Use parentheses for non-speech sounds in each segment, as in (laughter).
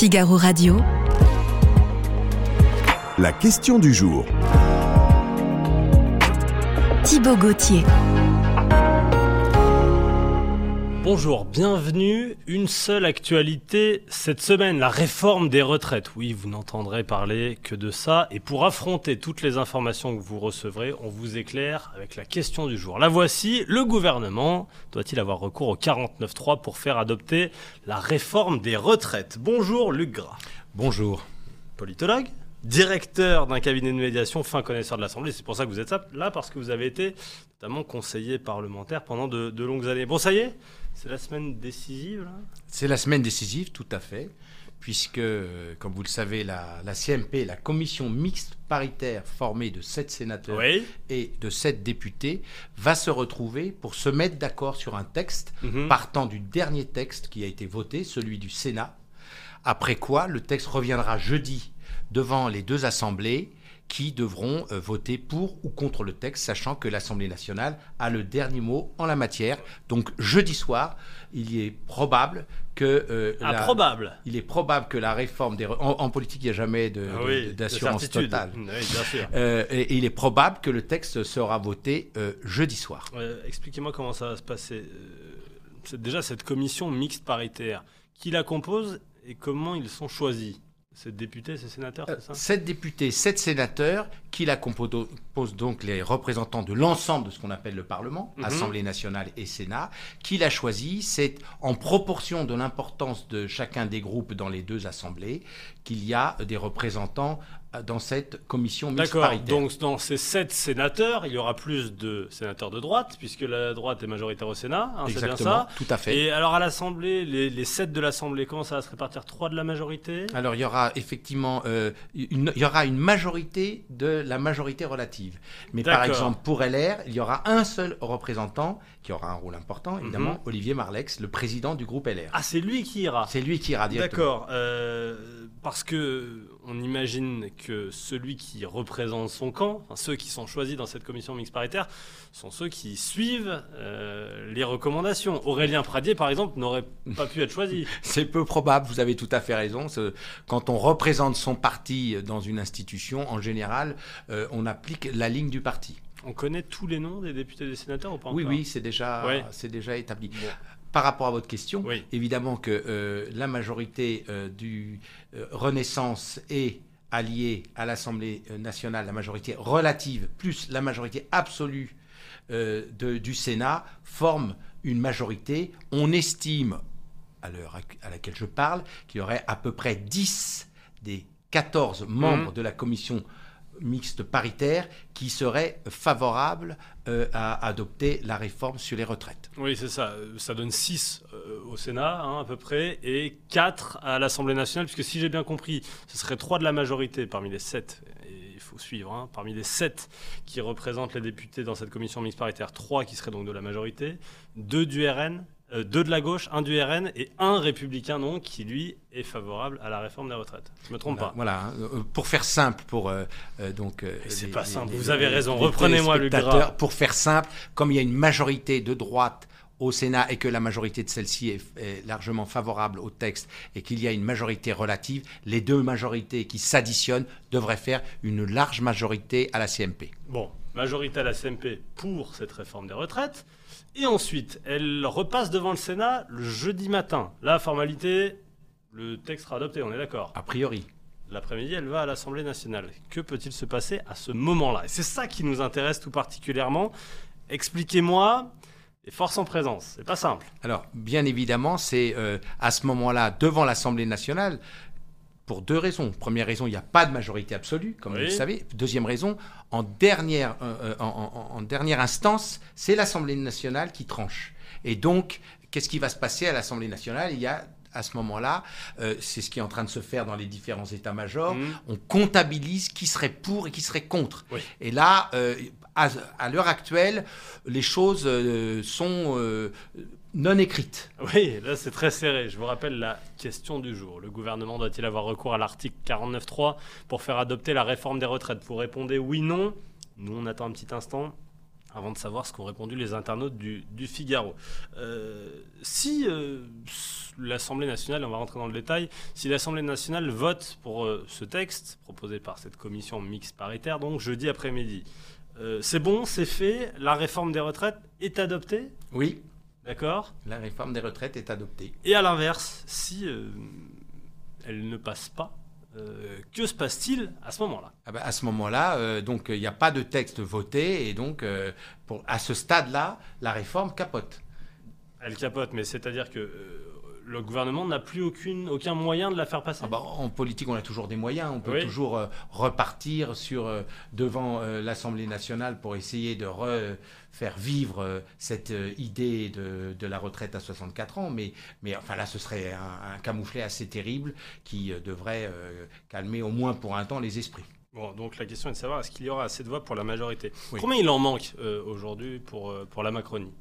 Figaro Radio. La question du jour. Thibaut Gauthier. Bonjour, bienvenue. Une seule actualité cette semaine, la réforme des retraites. Oui, vous n'entendrez parler que de ça. Et pour affronter toutes les informations que vous recevrez, on vous éclaire avec la question du jour. La voici, le gouvernement doit-il avoir recours au 49.3 pour faire adopter la réforme des retraites? Bonjour Luc Gras. Bonjour. Politologue directeur d'un cabinet de médiation, fin connaisseur de l'Assemblée. C'est pour ça que vous êtes là, parce que vous avez été notamment conseiller parlementaire pendant de, de longues années. Bon, ça y est, c'est la semaine décisive, là? C'est la semaine décisive, tout à fait, puisque, comme vous le savez, la, la CMP, la commission mixte paritaire formée de sept sénateurs Oui. et de sept députés, va se retrouver pour se mettre d'accord sur un texte Mhm. partant du dernier texte qui a été voté, celui du Sénat. Après quoi, le texte reviendra jeudi devant les deux assemblées qui devront euh, voter pour ou contre le texte, sachant que l'Assemblée nationale a le dernier mot en la matière. Donc jeudi soir, il est probable que euh, la- Improbable. il est probable que la réforme des en, en politique, il n'y a jamais de- Ah oui, d'assurance totale. Oui, bien sûr. Euh, et, et il est probable que le texte sera voté euh, jeudi soir. Expliquez-moi comment ça va se passer. Déjà cette commission mixte paritaire. Qui la compose et comment ils sont choisis? Ces députés, ces sénateurs, c'est ça? Sept députés, sept sénateurs, qui la compo- composent donc les représentants de l'ensemble de ce qu'on appelle le Parlement, Mhm. Assemblée nationale et Sénat. Qui l'a choisi C'est en proportion de l'importance de chacun des groupes dans les deux assemblées qu'il y a des représentants euh, dans cette commission mixte D'accord. paritaire. Donc dans ces sept sénateurs, il y aura plus de sénateurs de droite, puisque la droite est majoritaire au Sénat. hein, c'est bien Exactement, ça. tout à fait. Et alors à l'Assemblée, les, les sept de l'Assemblée, comment ça va se répartir? Trois de la majorité? Alors il y aura effectivement euh, une, il y aura une majorité de la majorité relative. Mais par D'accord. exemple pour LR, il y aura un seul représentant qui aura un rôle important, évidemment, Mhm. Olivier Marlex, le président du groupe LR. Ah, c'est lui qui ira? C'est lui qui ira directement. D'accord. euh, parce que on imagine que celui qui représente son camp, enfin, ceux qui sont choisis dans cette commission mixte paritaire, sont ceux qui suivent euh, les recommandations. Aurélien Pradier, par exemple, n'aurait pas pu être choisi. (laughs) C'est peu probable, vous avez tout à fait raison. Quand on représente son parti dans une institution, en général, euh, on applique la ligne du parti. On connaît tous les noms des députés et des sénateurs ou pas Oui, encore? oui, c'est déjà, Ouais. déjà établi. Bon. Par rapport à votre question, Oui. évidemment que euh, la majorité euh, du euh, Renaissance est alliée à l'Assemblée nationale, la majorité relative plus la majorité absolue de- du Sénat forment une majorité. On estime, à l'heure à laquelle je parle, qu'il y aurait à peu près 10 des 14 membres Mhm. de la commission mixte paritaire qui seraient favorables euh, à adopter la réforme sur les retraites. Oui, c'est ça. Euh, Ça donne 6 au Sénat, hein, à peu près, et 4 à l'Assemblée nationale, puisque si j'ai bien compris, ce serait 3 de la majorité parmi les 7. Et il faut suivre, hein, parmi les 7 qui représentent les députés dans cette commission mixte paritaire, 3 qui seraient donc de la majorité, 2 du RN, 2 de la gauche, 1 du RN, et un républicain, donc, qui lui est favorable à la réforme des retraites. Je me trompe Voilà, pas. voilà, hein. Euh, pour faire simple, pour euh, euh, donc. euh, c'est pas simple, les- vous avez raison. Reprenez-moi, téléspectateurs, Gras. Pour faire simple, comme il y a une majorité de droite au Sénat et que la majorité de celle-ci est, est largement favorable au texte et qu'il y a une majorité relative, les deux majorités qui s'additionnent devraient faire une large majorité à la CMP. Bon, majorité à la CMP pour cette réforme des retraites. Et ensuite, elle repasse devant le Sénat le jeudi matin. La formalité, le texte sera adopté, on est d'accord. A priori. L'après-midi, elle va à l'Assemblée nationale. Que peut-il se passer à ce moment-là? Et c'est ça qui nous intéresse tout particulièrement. Expliquez-moi les forces en présence. C'est pas simple. Alors, bien évidemment, c'est euh, à ce moment-là, devant l'Assemblée nationale, pour deux raisons. Première raison, il n'y a pas de majorité absolue, comme Oui. vous le savez. Deuxième raison, en dernière, euh, euh, en, en- en dernière instance, c'est l'Assemblée nationale qui tranche. Et donc, qu'est-ce qui va se passer à l'Assemblée nationale? Il y a à ce moment-là, euh, c'est ce qui est en train de se faire dans les différents états-majors, Mhm. on comptabilise qui serait pour et qui serait contre. Oui. Et là, euh, à, à l'heure actuelle, les choses euh, sont non écrites. Oui, là c'est très serré. Je vous rappelle la question du jour. Le gouvernement doit-il avoir recours à l'article 49.3 pour faire adopter la réforme des retraites? Vous répondez oui, non. Nous on attend un petit instant. avant de savoir ce qu'ont répondu les internautes du, du Figaro. Euh, si euh, l'Assemblée nationale, on va rentrer dans le détail, si l'Assemblée nationale vote pour euh, ce texte proposé par cette commission mixte paritaire, donc jeudi après-midi, c'est bon, c'est fait, la réforme des retraites est adoptée, Oui, d'accord la réforme des retraites est adoptée. Et à l'inverse, si euh, elle ne passe pas, euh, que se passe-t-il à ce moment-là? Ah bah, à ce moment-là, euh, donc il n'y a pas de texte voté et donc pour, à ce stade-là, la réforme capote. Elle capote, mais c'est-à-dire que le gouvernement n'a plus aucune, aucun moyen de la faire passer Ah bah, en politique, on a toujours des moyens. On peut Oui. toujours euh, repartir sur, euh, devant euh, l'Assemblée nationale pour essayer de re- faire vivre cette idée de, de la retraite à 64 ans. Mais, mais enfin là, ce serait un, un camouflet assez terrible qui devrait calmer au moins pour un temps les esprits. Bon, donc la question est de savoir est-ce qu'il y aura assez de voix pour la majorité? Oui. Combien il en manque aujourd'hui pour, pour la Macronie?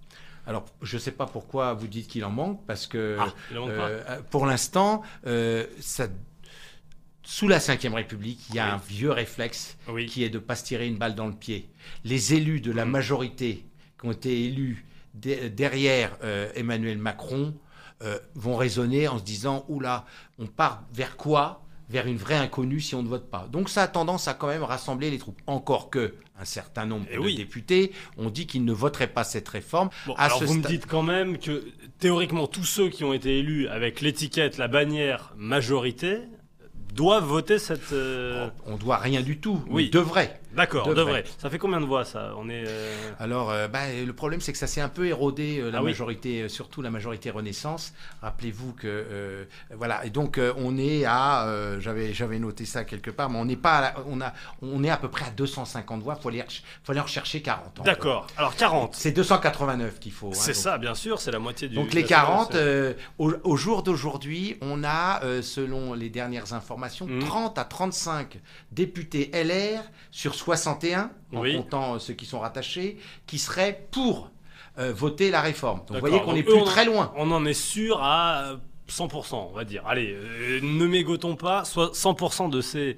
Alors, je ne sais pas pourquoi vous dites qu'il en manque, parce que Ah, pas euh, pour l'instant, euh, ça- sous la Ve République, il y a Oui. un vieux réflexe Oui. qui est de ne pas se tirer une balle dans le pied. Les élus de la Mhm. majorité qui ont été élus de- derrière euh, Emmanuel Macron euh, vont raisonner en se disant oula, on part vers quoi? Vers une vraie inconnue si on ne vote pas. Donc ça a tendance à quand même rassembler les troupes. Encore que un certain nombre Eh de oui. députés ont dit qu'ils ne voteraient pas cette réforme. Bon, à alors ce vous me dites quand même que théoriquement tous ceux qui ont été élus avec l'étiquette, la bannière majorité, doivent voter cette. euh, On doit rien du tout. Oui. devrait. D'accord, devrait. devrait. Ça fait combien de voix ça? On est. euh, Alors, euh, bah, le problème, c'est que ça s'est un peu érodé, euh, la Ah majorité, surtout la majorité Renaissance. Rappelez-vous que, voilà, et donc on est à, j'avais, j'avais noté ça quelque part, mais on n'est pas, la- on a, on est à peu près à 250 voix. Faut aller, faut aller rechercher 40. en D'accord. Alors 40. fait. C'est 289 qu'il faut. hein, C'est ça, bien sûr, c'est la moitié du. Donc de les la 40, population. euh, au, au jour d'aujourd'hui, on a, selon les dernières informations, Mhm. 30 à 35 députés LR sur 61, en Oui. comptant euh, ceux qui sont rattachés, qui seraient pour euh, voter la réforme. Donc vous voyez qu'on eux, plus on- très loin. On en est sûr à euh, 100%, on va dire. Allez, euh, ne mégotons pas. Soit 100% de ces euh,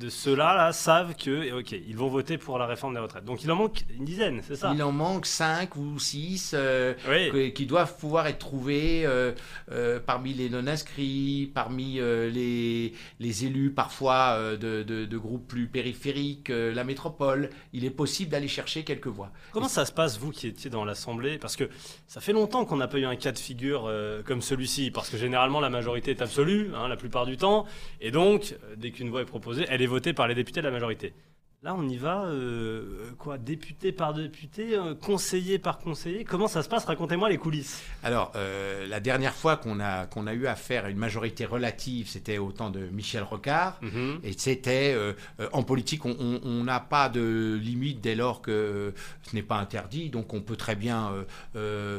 de ceux-là là, savent que, ok, ils vont voter pour la réforme des retraites. Donc il en manque une dizaine, c'est ça? Il en manque 5 ou 6 Oui. qui doivent pouvoir être trouvés euh, euh, parmi les non-inscrits, parmi euh, les, les élus parfois euh, de, de- de groupes plus périphériques, euh, la métropole. Il est possible d'aller chercher quelques voix. Comment ça se passe, vous qui étiez dans l'Assemblée? Parce que ça fait longtemps qu'on n'a pas eu un cas de figure euh, comme celui-ci, parce que généralement la majorité est absolue, hein, la plupart du temps, et donc, euh, dès qu'une voix est proposée, elle est votée par les députés de la majorité. Là, on y va, euh, quoi, député par député, euh, conseiller par conseiller. Comment ça se passe? Racontez-moi les coulisses. Alors, euh, la dernière fois qu'on a, qu'on a eu affaire à une majorité relative, c'était au temps de Michel Rocard. Mhm. Et c'était, en politique, on- n'a pas de limite dès lors que ce n'est pas interdit. Donc, on peut très bien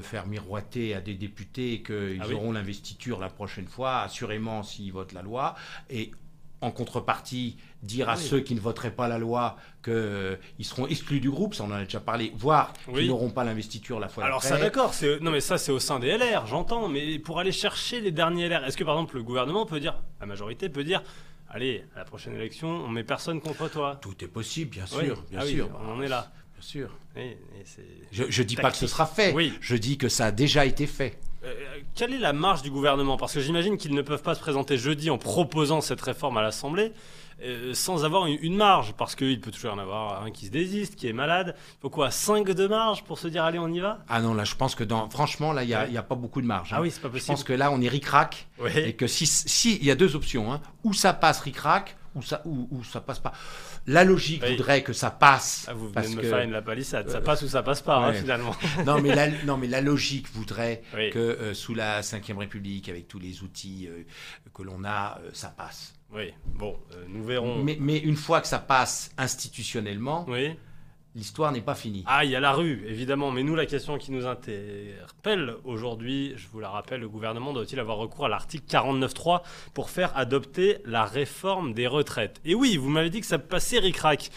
faire miroiter à des députés qu'ils Ah oui. auront l'investiture la prochaine fois, assurément s'ils votent la loi. Et en contrepartie, dire à oui. ceux qui ne voteraient pas la loi qu'ils seront exclus du groupe, ça on en a déjà parlé, voire Oui. qu'ils n'auront pas l'investiture la fois Alors ça d'accord, c'est non mais ça c'est au sein des LR, j'entends, mais pour aller chercher les derniers LR, est-ce que par exemple le gouvernement peut dire, la majorité peut dire, allez, à la prochaine élection, on met personne contre toi? Tout est possible, bien Oui. sûr, bien Ah sûr. on en est là. Bien sûr. Et Je, je dis pas que ce sera fait. Oui. Je dis que ça a déjà été fait. Euh, quelle est la marge du gouvernement? Parce que j'imagine qu'ils ne peuvent pas se présenter jeudi en proposant cette réforme à l'Assemblée euh, sans avoir une, une marge, parce qu'il peut toujours y en avoir un qui se désiste, qui est malade. Il faut quoi 5 de marge pour se dire allez on y va? Ah non, là, je pense que dans, franchement, là, il n'y a, Ouais. pas beaucoup de marge. hein. Ah oui, c'est pas Je possible. pense que là, on est ric-rac. Et que si, si, il y a deux options. hein. Ou ça passe ric-rac, ou ça, ou, ou ça passe pas. La logique Oui. voudrait que ça passe. Ah, vous venez parce de me que, faire une la palissade. Ça passe ou ça passe pas, hein, finalement. (laughs) non, mais la, non, mais la logique voudrait Oui. que euh, sous la Ve République, avec tous les outils euh, que l'on a, euh, ça passe. Oui, bon, nous verrons. Mais, mais une fois que ça passe institutionnellement, Oui. L'histoire n'est pas finie. Ah, il y a la rue, évidemment. Mais nous, la question qui nous interpelle aujourd'hui, je vous la rappelle, le gouvernement doit-il avoir recours à l'article 49.3 pour faire adopter la réforme des retraites? Et oui, vous m'avez dit que ça passait ric-rac.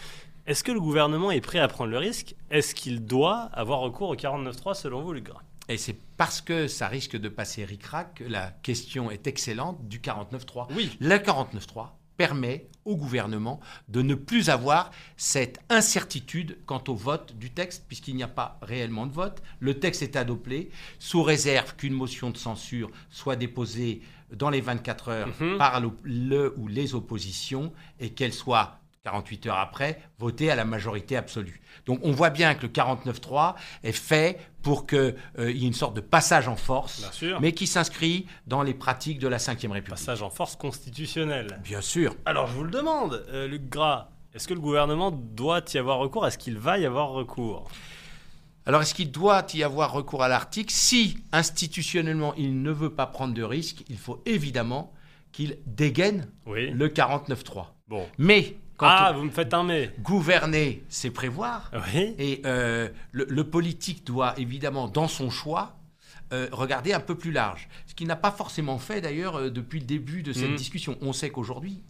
Est-ce que le gouvernement est prêt à prendre le risque? Est-ce qu'il doit avoir recours au 49.3 selon vous, Luc Et c'est parce que ça risque de passer ric-rac que la question est excellente du 49.3. Oui. Le 49.3 permet au gouvernement de ne plus avoir cette incertitude quant au vote du texte, puisqu'il n'y a pas réellement de vote. Le texte est adopté sous réserve qu'une motion de censure soit déposée dans les 24 heures Mhm. par le, le ou les oppositions et qu'elle soit 48 heures après votée à la majorité absolue. Donc on voit bien que le 49-3 est fait pour qu'il y ait une sorte de passage en force, mais qui s'inscrit dans les pratiques de la Ve République. Passage en force constitutionnelle. Bien sûr. Alors, je vous le demande, euh, Luc Gras, est-ce que le gouvernement doit y avoir recours? Est-ce qu'il va y avoir recours? Alors, est-ce qu'il doit y avoir recours à l'article? Si institutionnellement il ne veut pas prendre de risques, il faut évidemment qu'il dégaine Oui. le 49-3. Bon. Mais quand Ah, vous me faites un mais. gouverner, c'est prévoir. Oui. Et euh, le, le politique doit évidemment, dans son choix, euh, regarder un peu plus large. Ce qu'il n'a pas forcément fait d'ailleurs euh, depuis le début de cette Mhm. discussion. On sait qu'aujourd'hui,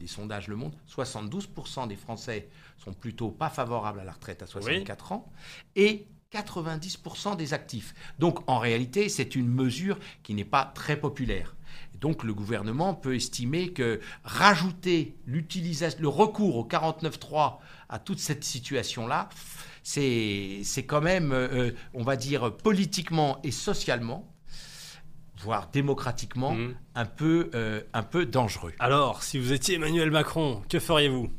les sondages le montrent, 72% des Français sont plutôt pas favorables à la retraite à 64 ans et 90% des actifs. Donc en réalité, c'est une mesure qui n'est pas très populaire. Donc le gouvernement peut estimer que rajouter l'utilisation, le recours au 49.3 à toute cette situation-là, c'est c'est quand même, euh, on va dire, politiquement et socialement, voire démocratiquement, Mhm. un, peu, euh, un peu dangereux. Alors, si vous étiez Emmanuel Macron, que feriez-vous?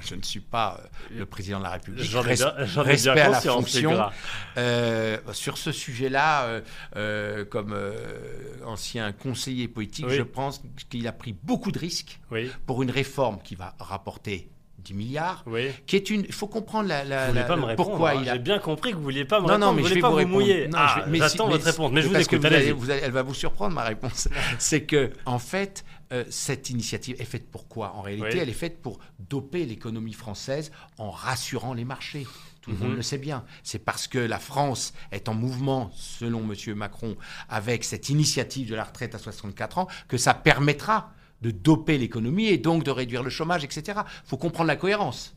Je ne suis pas euh, le président de la République. J'en ai Res- bien, bien à la fonction. Euh, sur ce sujet-là, euh, euh, comme ancien conseiller politique, Oui. je pense qu'il a pris beaucoup de risques Oui, pour une réforme qui va rapporter 10 milliards, oui. qui est une. Il faut comprendre la, la- Vous voulez la- pas me répondre pourquoi hein. il a. J'ai bien compris que vous vouliez pas me Non, répondre. non, mais vous je vais pas vous mouiller. Non, Ah, je vais- mais si- J'attends mais votre réponse, mais je vous parce que vous allez- Allez-y. vous allez- elle va vous surprendre ma réponse. (laughs) C'est que en fait, euh, cette initiative est faite pour quoi En réalité, Oui. elle est faite pour doper l'économie française en rassurant les marchés. Tout le Mhm. monde le sait bien. C'est parce que la France est en mouvement, selon M. Macron, avec cette initiative de la retraite à 64 ans, que ça permettra de doper l'économie et donc de réduire le chômage, etc. Il faut comprendre la cohérence.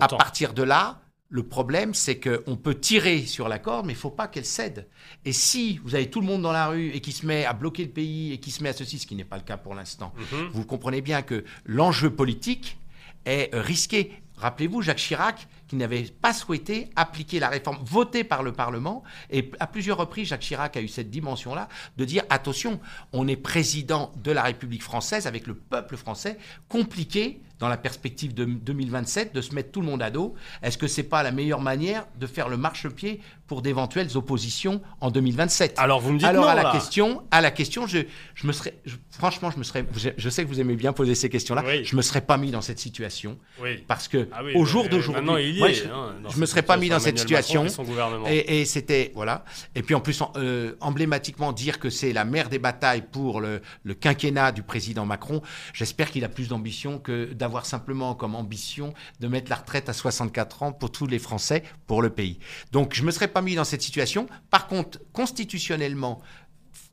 À partir de là, le problème, c'est qu'on peut tirer sur la corde, mais il ne faut pas qu'elle cède. Et si vous avez tout le monde dans la rue et qui se met à bloquer le pays et qui se met à ceci, ce qui n'est pas le cas pour l'instant, Mhm. vous comprenez bien que l'enjeu politique est risqué. Rappelez-vous, Jacques Chirac, qui n'avait pas souhaité appliquer la réforme votée par le Parlement, et à plusieurs reprises, Jacques Chirac a eu cette dimension-là, de dire, attention, on est président de la République française avec le peuple français, compliqué dans la perspective de 2027 de se mettre tout le monde à dos. Est-ce que c'est pas la meilleure manière de faire le marchepied pour d'éventuelles oppositions en 2027 Alors, vous me dites alors non, à la là. question, à la question, je, je me serais, je- franchement, je me serais, je, je sais que vous aimez bien poser ces questions-là. Oui. Je me serais pas mis dans cette situation Oui. parce que Ah oui, au jour d'aujourd'hui, moi, est. je, hein, dans je me serais pas mis dans cette situation. et c'était voilà. Et puis en plus, euh, emblématiquement dire que c'est la mère des batailles pour le, le quinquennat du président Macron. J'espère qu'il a plus d'ambition que d'avoir simplement comme ambition de mettre la retraite à 64 ans pour tous les Français, pour le pays. Donc je me serais pas mis dans cette situation. Par contre, constitutionnellement,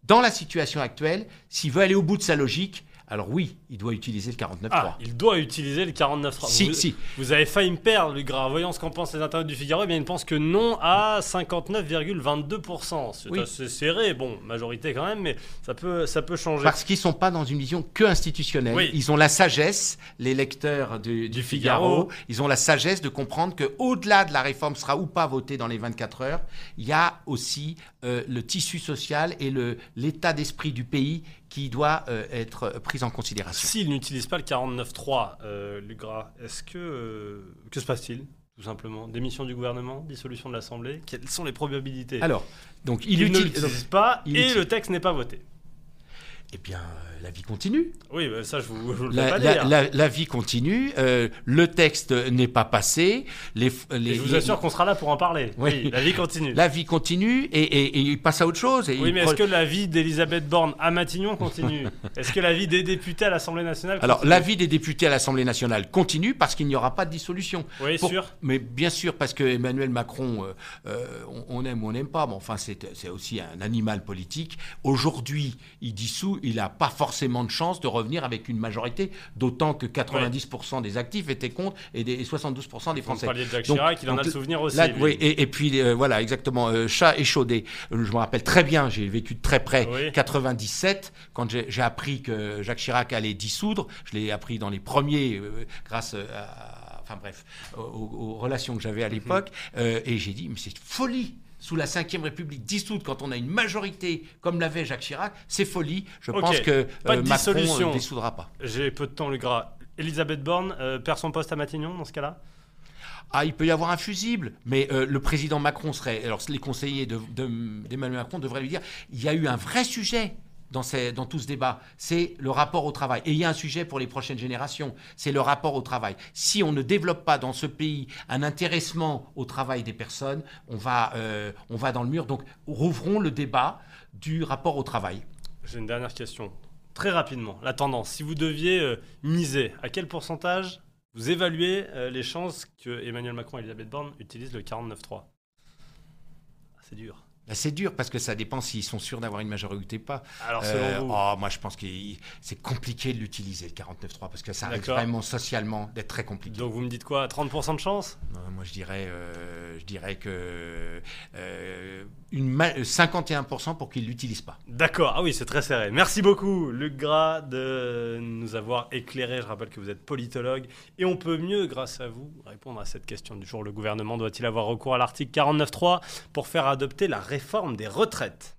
dans la situation actuelle, s'il veut aller au bout de sa logique, alors oui, il doit utiliser le 49.3. Ah, il doit utiliser le 49 Si, vous, si. Vous avez failli me perdre, Luc Gras. Voyons ce qu'en pensent les internautes du Figaro. Eh bien, ils ne pensent que non à 59,22%. C'est Oui. assez serré. Bon, majorité quand même, mais ça peut, ça peut changer. Parce qu'ils sont pas dans une vision que institutionnelle. Oui. Ils ont la sagesse, les lecteurs du, du Du Figaro, Figaro. ils ont la sagesse de comprendre que au-delà de la réforme sera ou pas votée dans les 24 heures, il y a aussi euh, le tissu social et l'état d'esprit du pays qui doit euh, être pris en considération. S'il n'utilise pas le 49.3, euh, Luc Gras, est-ce que. euh, que se passe-t-il Tout simplement? Démission du gouvernement, dissolution de l'Assemblée? Quelles sont les probabilités? Alors, donc Il il, ne utilise. l'utilise pas il et utilise- le texte n'est pas voté. Eh bien, la vie continue. Oui, bah, ça, je vous, je vous le La, pas la- dire. la- la vie continue. euh, le texte n'est pas passé. Les, les- je vous les- assure qu'on sera là pour en parler. Oui. Oui, la vie continue. La vie continue et, et- et il passe à autre chose. Et Oui, mais est-ce que la vie d'Elisabeth Borne à Matignon continue? (laughs) Est-ce que la vie des députés à l'Assemblée nationale Alors, continue? la vie des députés à l'Assemblée nationale continue parce qu'il n'y aura pas de dissolution. Oui, Pour- sûr. Mais bien sûr, parce que Emmanuel Macron, euh, euh, on, on aime ou on n'aime pas, mais enfin, c'est aussi un animal politique. Aujourd'hui, il dissout, il n'a pas forcément de chance de revenir avec une majorité, d'autant que 90% des actifs étaient contre et, des, et 72% des Vous Français. parliez de Jacques Donc- Chirac, il en a le souvenir aussi. Là, oui, et, et puis euh, voilà, exactement, euh, chat échaudé. Euh, Je me rappelle très bien, j'ai vécu de très près Oui. 97, quand j'ai appris que Jacques Chirac allait dissoudre. Je l'ai appris dans les premiers, euh, grâce à, enfin bref, aux, aux relations que j'avais à Mhm. l'époque. Euh, et j'ai dit, mais c'est folie sous la Ve République dissoute, quand on a une majorité comme l'avait Jacques Chirac, c'est folie. Je pense que pas de euh, Macron dissolution. ne dissoudra pas. J'ai peu de temps, le gras. Elisabeth Borne euh, perd son poste à Matignon dans ce cas-là? Ah, il peut y avoir un fusible, mais euh, le président Macron serait. Alors, les conseillers de- de- d'Emmanuel Macron devraient lui dire il y a eu un vrai sujet. Dans, tout ce débat, c'est le rapport au travail. Et il y a un sujet pour les prochaines générations, c'est le rapport au travail. Si on ne développe pas dans ce pays un intéressement au travail des personnes, on va, euh, on va dans le mur. Donc, rouvrons le débat du rapport au travail. J'ai une dernière question. Très rapidement, la tendance. Si vous deviez euh, miser, à quel pourcentage vous évaluez euh, les chances que Emmanuel Macron et Elisabeth Borne utilisent le 49.3 Ah, C'est dur. Là, C'est dur parce que ça dépend s'ils sont sûrs d'avoir une majorité ou pas. Alors, selon Euh, vous? oh, moi, je pense que c'est compliqué de l'utiliser, le 49.3, parce que ça D'accord. vraiment socialement d'être très compliqué. Donc, vous me dites quoi? 30% de chance? Moi, je dirais, euh, je dirais que euh, une ma- 51% pour qu'ils ne l'utilisent pas. D'accord, ah oui, c'est très serré. Merci beaucoup, Luc Gras, de nous avoir éclairé. Je rappelle que vous êtes politologue et on peut mieux, grâce à vous, répondre à cette question du jour. Le gouvernement doit-il avoir recours à l'article 49.3 pour faire adopter la réforme des retraites?